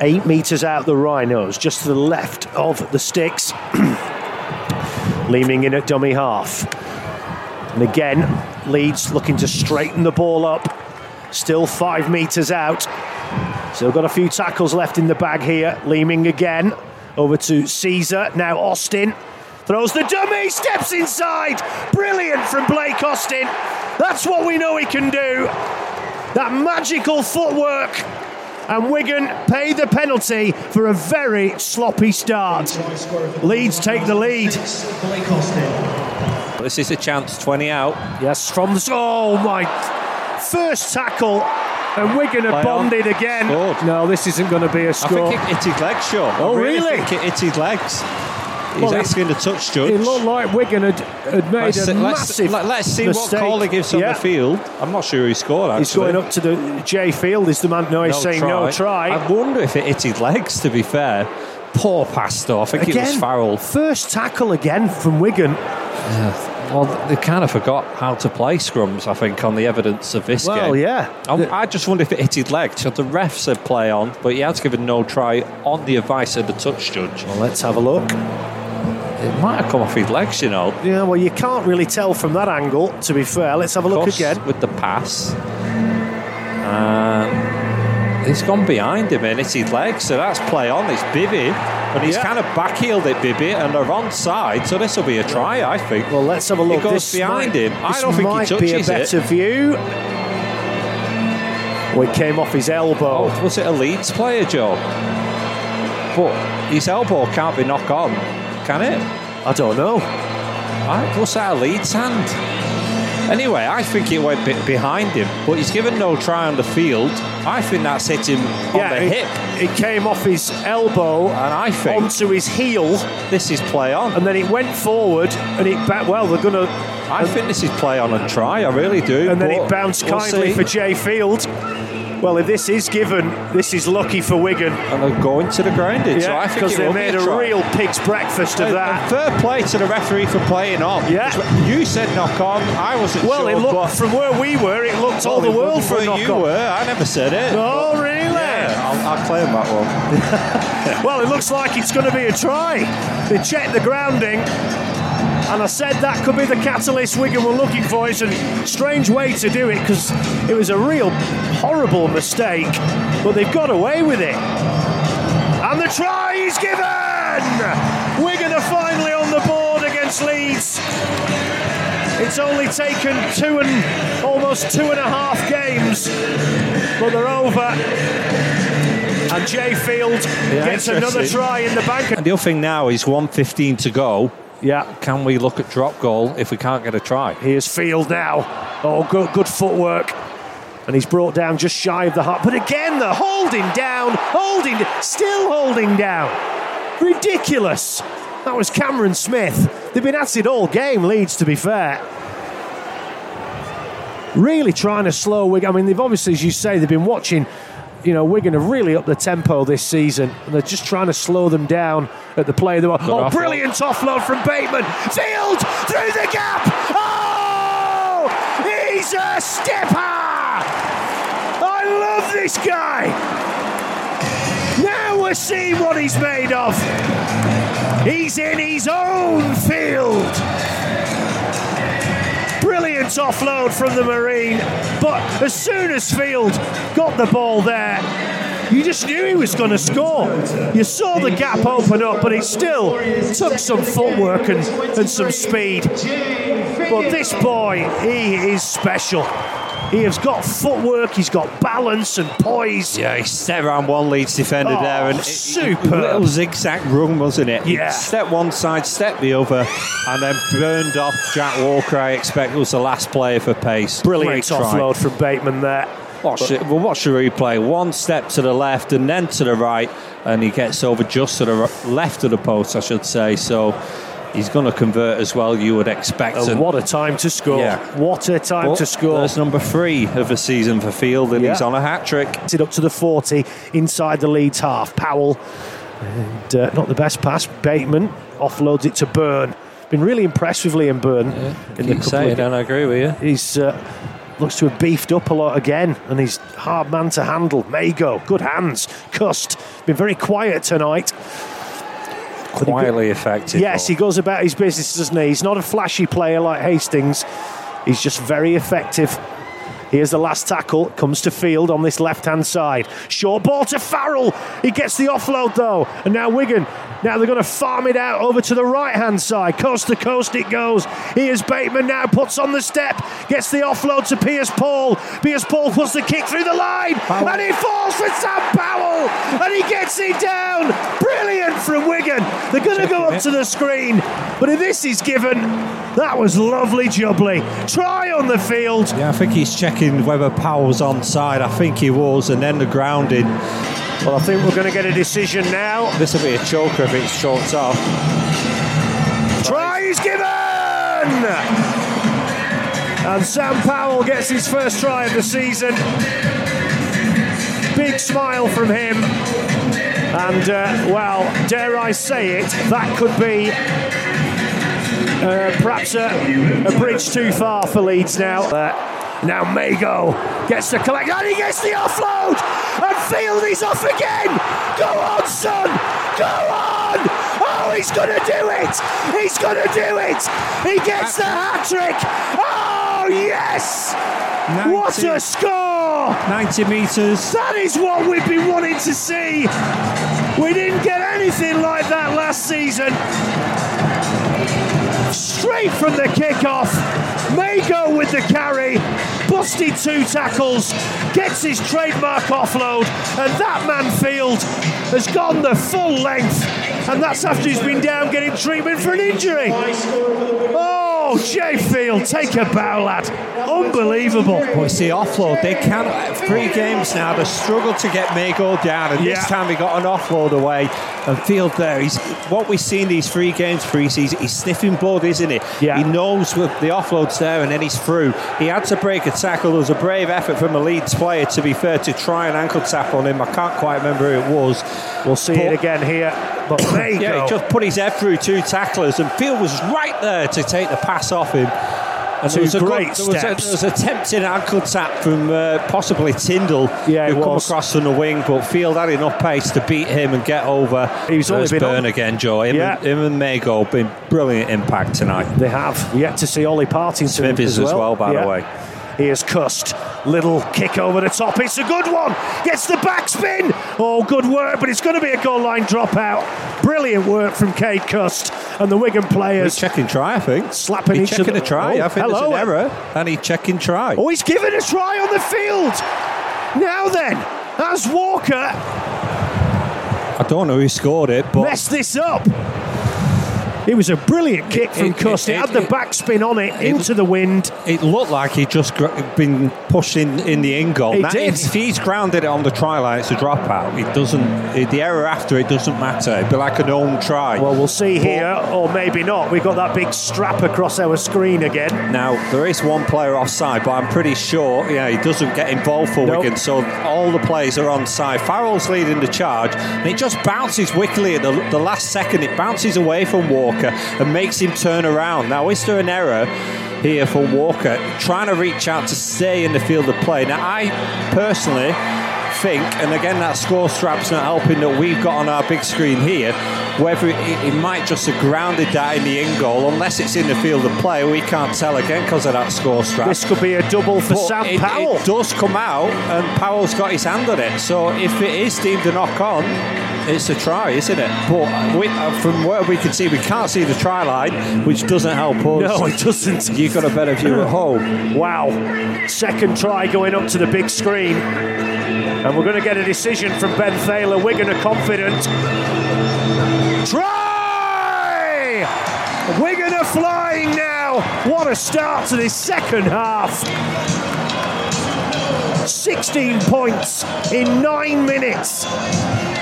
Eight metres out the Rhinos, just to the left of the sticks. Leeming in at dummy half. And again, Leeds looking to straighten the ball up. Still five metres out. Still got a few tackles left in the bag here. Leeming again. Over to Sezer. Now Austin. Throws the dummy, steps inside. Brilliant from Blake Austin. That's what we know he can do. That magical footwork. And Wigan pay the penalty for a very sloppy start. Leeds take the lead. This is a chance, 20 out. Yes, from the. Oh my. First tackle. And Wigan have bonded again. Scored. No, this isn't going to be a score. think it hit his legs. I Oh, really? really? think it hit his legs. He's Well, asking the touch judge. It looked like Wigan had, had made Let's, a let's, massive let, us see mistake. what call he gives on Yeah. the field. I'm not sure who scored, actually. He's going up to the Jai Field. Is the man? No, he's saying no try. I wonder if it hit his legs, to be fair. Poor pass, though. I think it was Again, Farrell. First tackle again from Wigan. Well, they kind of forgot how to play scrums, I think, on the evidence of this Well, game. Well, yeah. Um, I, I just wonder if it hit his legs. So the ref said play on, but he has given no try on the advice of the touch judge. Well, let's have a look. It might have come off his legs, you know. Yeah, well, you can't really tell from that angle. To be fair, let's have a look again. with the pass. And he's gone behind him and it's his legs, so that's play on. It's Bibby, and he's Yeah. kind of backheeled it, Bibby, and they're on side, so this will be a try, I think. Well, let's have a look. He goes this behind might, him. I this don't think he touches might be a touches it. better view. Well, it came off his elbow. Oh, was it a Leeds player, Joe? But his elbow can't be knocked on, can it? I don't know. I, was that a Leeds hand? Anyway, I think it went bit behind him, but he's given no try on the field. I think that's hit him on the it, hip, it came off his elbow and I think onto his heel, this is play on. and then it went forward, and it back. Well, they're gonna. I think this is play on and try. I really do. And then it bounced we'll kindly see. for Jai Field. Well, if this is given, this is lucky for Wigan. and they're going to the grounded. so Yeah, because they made a, try. real pig's breakfast of And- that. and fair play to the referee for playing on. Yeah. You said knock on. I wasn't Well, sure. it looked from where we were, it looked all the world for a knock you on. were. I never said it. Oh, really? Yeah, I'll, I'll claim that one. Well, it looks like it's going to be a try. They checked the grounding, and I said that could be the catalyst Wigan were looking for. It's a strange way to do it because it was a real horrible mistake, but they've got away with it. And the try is given! Wigan are finally on the board against Leeds. It's only taken two and almost two and a half games, but they're over. And Jai Field gets another try in the bank. And the other thing now is 115 to go. Yeah, Can we look at drop goal if we can't get a try? here's Field now. Oh, good, good footwork. And he's brought down just shy of the heart. But again, they're holding down, holding, still holding down. Ridiculous. That was Cameron Smith. They've been at it all game, Leeds, to be fair. Really trying to slow Wigan. I mean, they've obviously, as you say, they've been watching. You know, Wigan have really upped the tempo this season, and they're just trying to slow them down at the play. They were, oh, offload. brilliant offload from Bateman. Field through the gap. Oh, he's a stepper. I love this guy. Now we're seeing what he's made of. He's in his own field. Brilliant offload from the Marine. But as soon as Field got the ball there, you just knew he was going to score. You saw the gap open up, but he still took some footwork and, and some speed. But this boy, he is special. He has got footwork, he's got balance and poise. Yeah, he stepped around one Leeds defender Oh, there, and superb. little zigzag run, wasn't it? Yeah. Step one side, step the other, and then burned off Jack Walker. I expect was the last player for pace. Brilliant Great try. offload from Bateman there. Watch it. Well, watch the replay. One step to the left and then to the right, and he gets over just to the left of the post, I should say. So he's going to convert as well. You would expect. And what a time to score. Yeah. What a time But to score. There's number three of the season for Field, and Yeah. he's on a hat trick. it up to the 40 inside the Leeds half. Powell, and uh, not the best pass. Bateman offloads it to Byrne. Been really impressed with Liam Byrne in the saying, of and I agree with you. He's uh, looks to have beefed up a lot again, and he's hard man to handle. Mago, good hands. Cust, been very quiet tonight. Quietly effective. Yes, he goes about his business, doesn't he? He's not a flashy player like Hastings. He's just very effective. Here's the last tackle. Comes to field on this left hand side. Short ball to Farrell. He gets the offload though. And now Wigan. Now they're going to farm it out over to the right hand side. Coast to coast it goes. Here's Bateman now puts on the step. Gets the offload to Pearce-Paul. Piers Paul puts the kick through the line. Powell. And he falls for Sam Powell. And he gets it down. Brilliant from Wigan. They're going to go up to the screen. But if this is given, that was lovely jubbly. Try on the field. Yeah, I think he's checking whether Powell's onside. I think he was, and then the grounding. Well, I think we're going to get a decision now. This will be a choker if it's short off. Try is given! And Sam Powell gets his first try of the season. Big smile from him. And, uh, well, dare I say it, that could be uh, perhaps a, a, bridge too far for Leeds now. Uh, now Mago gets the collect and he gets the offload and Field is off again. Go on, son. Go on. Oh, he's to do it. He's to do it. He gets the hat trick. Oh, yes. 90, what a score. 90 metres. That is what we've been wanting to see. We didn't get anything like that last season straight from the kickoff. Mago with the carry, busted two tackles, gets his trademark offload, and that man Field has gone the full length, and that's after he's been down getting treatment for an injury. Oh, Jai Field, take a bow, lad. Unbelievable. Well, see offload. They can't, three games now, they struggled to get Mago down, and yeah. this time he got an offload away. And Field there, he's what we've seen these three games pre season, he's sniffing blood, isn't he? Yeah. He knows with the offload's there, and then he's through. He had to break a tackle. There was a brave effort from a Leeds player, to be fair, to try an ankle tap on him. I can't quite remember who it was. We'll see but, it again here. But yeah, he just put his head through two tacklers, and Field was right there to take the pass off him. And Two there was, a great good, there, was a, there was a tempting ankle tap from uh, possibly Tindall, yeah, who come across from the wing, but Field had enough pace to beat him and get over. He's only been burn on. again, Joe. Him, yeah. and, him and Mago been brilliant impact tonight. They have. Yet to see Ollie Partington Smithies as well, as well by yeah. the way. Here's Cust. Little kick over the top. It's a good one. Gets the backspin. Oh, good work, but it's going to be a goal line dropout. Brilliant work from Cade Cust and the Wigan players. He's checking try, I think. Slapping he's each checking other. a try. Oh, I think hello. an error, and he's checking try. Oh, he's given a try on the field. Now then, as Walker. I don't know who scored it, but messed this up. It was a brilliant kick from it, Cust. It, it, it, had the backspin on it, into the wind. It looked like he'd just been pushed in, in the in goal. It did. If he's grounded it on the try line, it's a dropout. It doesn't. the error after it doesn't matter. It'd be like an own try. Well, we'll see but, here, or maybe not. We've got that big strap across our screen again. Now there is one player offside, but I'm pretty sure, yeah, he doesn't get involved for nope. Wigan. So all the players are onside. Farrell's leading the charge, and it just bounces wickedly at the, the last second. It bounces away from Walker and makes him turn around. Now, is there an error here for Walker trying to reach out to stay in the field of play? Now, I personally think, and again, that score strap's not helping that we've got on our big screen here, whether it, it might just have grounded that in the in goal, unless it's in the field of play, we can't tell again because of that score strap. This could be a double for but Sam it, Powell. It does come out, and Powell's got his hand on it. So if it is deemed a knock on, it's a try, isn't it? But we, uh, from where we can see, we can't see the try line, which doesn't help us. No, it doesn't. You've got a better view at home. Wow. Second try going up to the big screen. And we're going to get a decision from Ben Thaler. Wigan are confident. Try! Wigan are flying now. What a start to this second half. 16 points in nine minutes.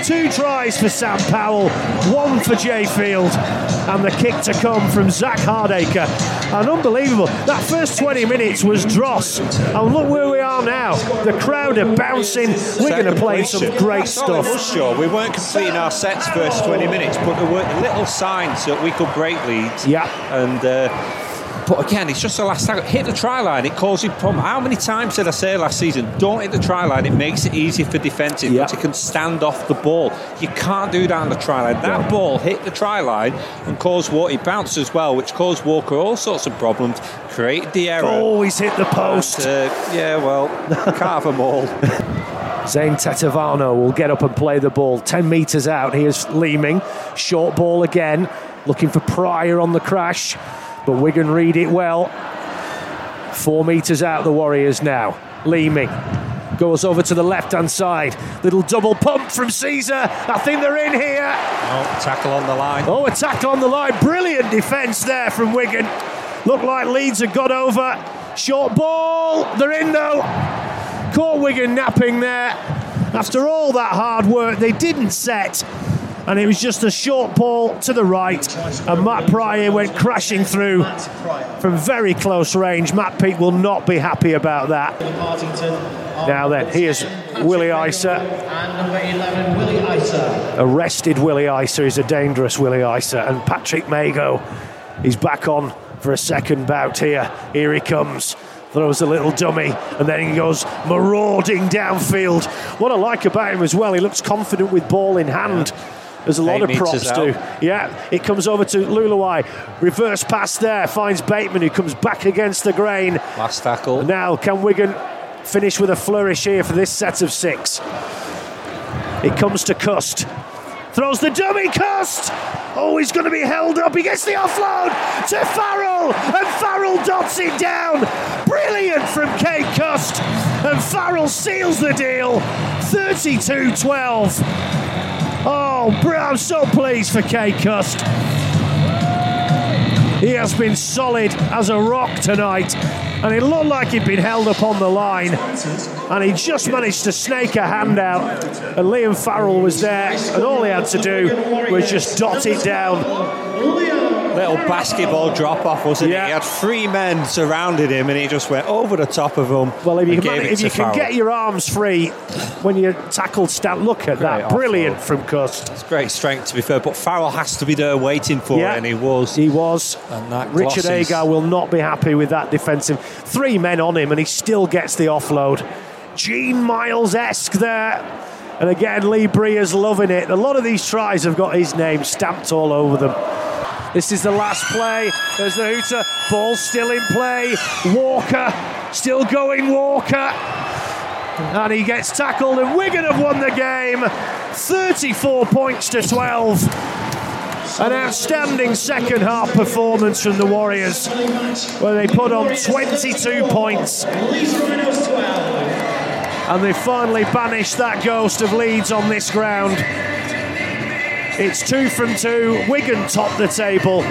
Two tries for Sam Powell, one for Jai Field, and the kick to come from Zak Hardaker. And unbelievable, that first 20 minutes was dross. And look where we are now. The crowd are bouncing. We're going to play some great stuff. sure. We weren't completing our sets first 20 minutes, but there were little signs that we could break Leeds. Yeah. And uh, But again, it's just the last time. Hit the try line, it causes problem. How many times did I say last season, don't hit the try line, it makes it easier for defensive yeah. you can stand off the ball. You can't do that on the try line. That yeah. ball hit the try line and caused Walker, it bounced as well, which caused Walker all sorts of problems, created the error. Always hit the post. uh, yeah, well, can't have them all. Zane Tetevano will get up and play the ball. 10 metres out, here's Leeming. Short ball again, looking for Prior on the crash, but Wigan read it well. Four metres out, the Warriors now. Leeming goes over to the left hand side. Little double pump from Sezer. I think they're in here. Oh, tackle on the line. Oh, a tackle on the line. Brilliant defence there from Wigan. Looked like Leeds had got over. Short ball. They're in though. Caught Wigan napping there. After all that hard work, they didn't set. And it was just a short ball to the right. And Matt Prior went crashing through from very close range. Matt Peet will not be happy about that. Now then, here's Willie Isa. Arrested Willie Isa is a dangerous Willie Isa. And Patrick Mago is back on for a second bout here. Here he comes throws a little dummy, and then he goes marauding downfield. What I like about him as well, he looks confident with ball in hand. There's a lot of props too. Yeah, it comes over to Leuluai. Reverse pass there, finds Bateman who comes back against the grain. Last tackle. Now, can Wigan finish with a flourish here for this set of six? It comes to Cust. Throws the dummy Cust. Oh, he's going to be held up. He gets the offload to Farrell, and Farrell dots it down. Brilliant from Cade Cust, and Farrell seals the deal. 32 12. Oh, bro, I'm so pleased for Cade Cust. He has been solid as a rock tonight, and it looked like he'd been held up on the line, and he just managed to snake a hand out. And Liam Farrell was there, and all he had to do was just dot it down little basketball drop off, wasn't yeah. it? He had three men surrounded him and he just went over the top of them. Well, if you, can, if you can get your arms free when you tackle stand, look at great that. Brilliant from Cust. It's great strength, to be fair, but Farrell has to be there waiting for yeah, it, and he was. He was. Richard Agar will not be happy with that defensive. Three men on him and he still gets the offload. Gene Miles esque there. And again, Lee Briers's loving it. A lot of these tries have got his name stamped all over them. This is the last play. There's the hooter. Ball still in play. Walker still going. Walker. And he gets tackled, and Wigan have won the game 34 points to 12. An outstanding second half performance from the Warriors, where they put on 22 points. And they finally banished that ghost of Leeds on this ground. It's two from two. Wigan top the table.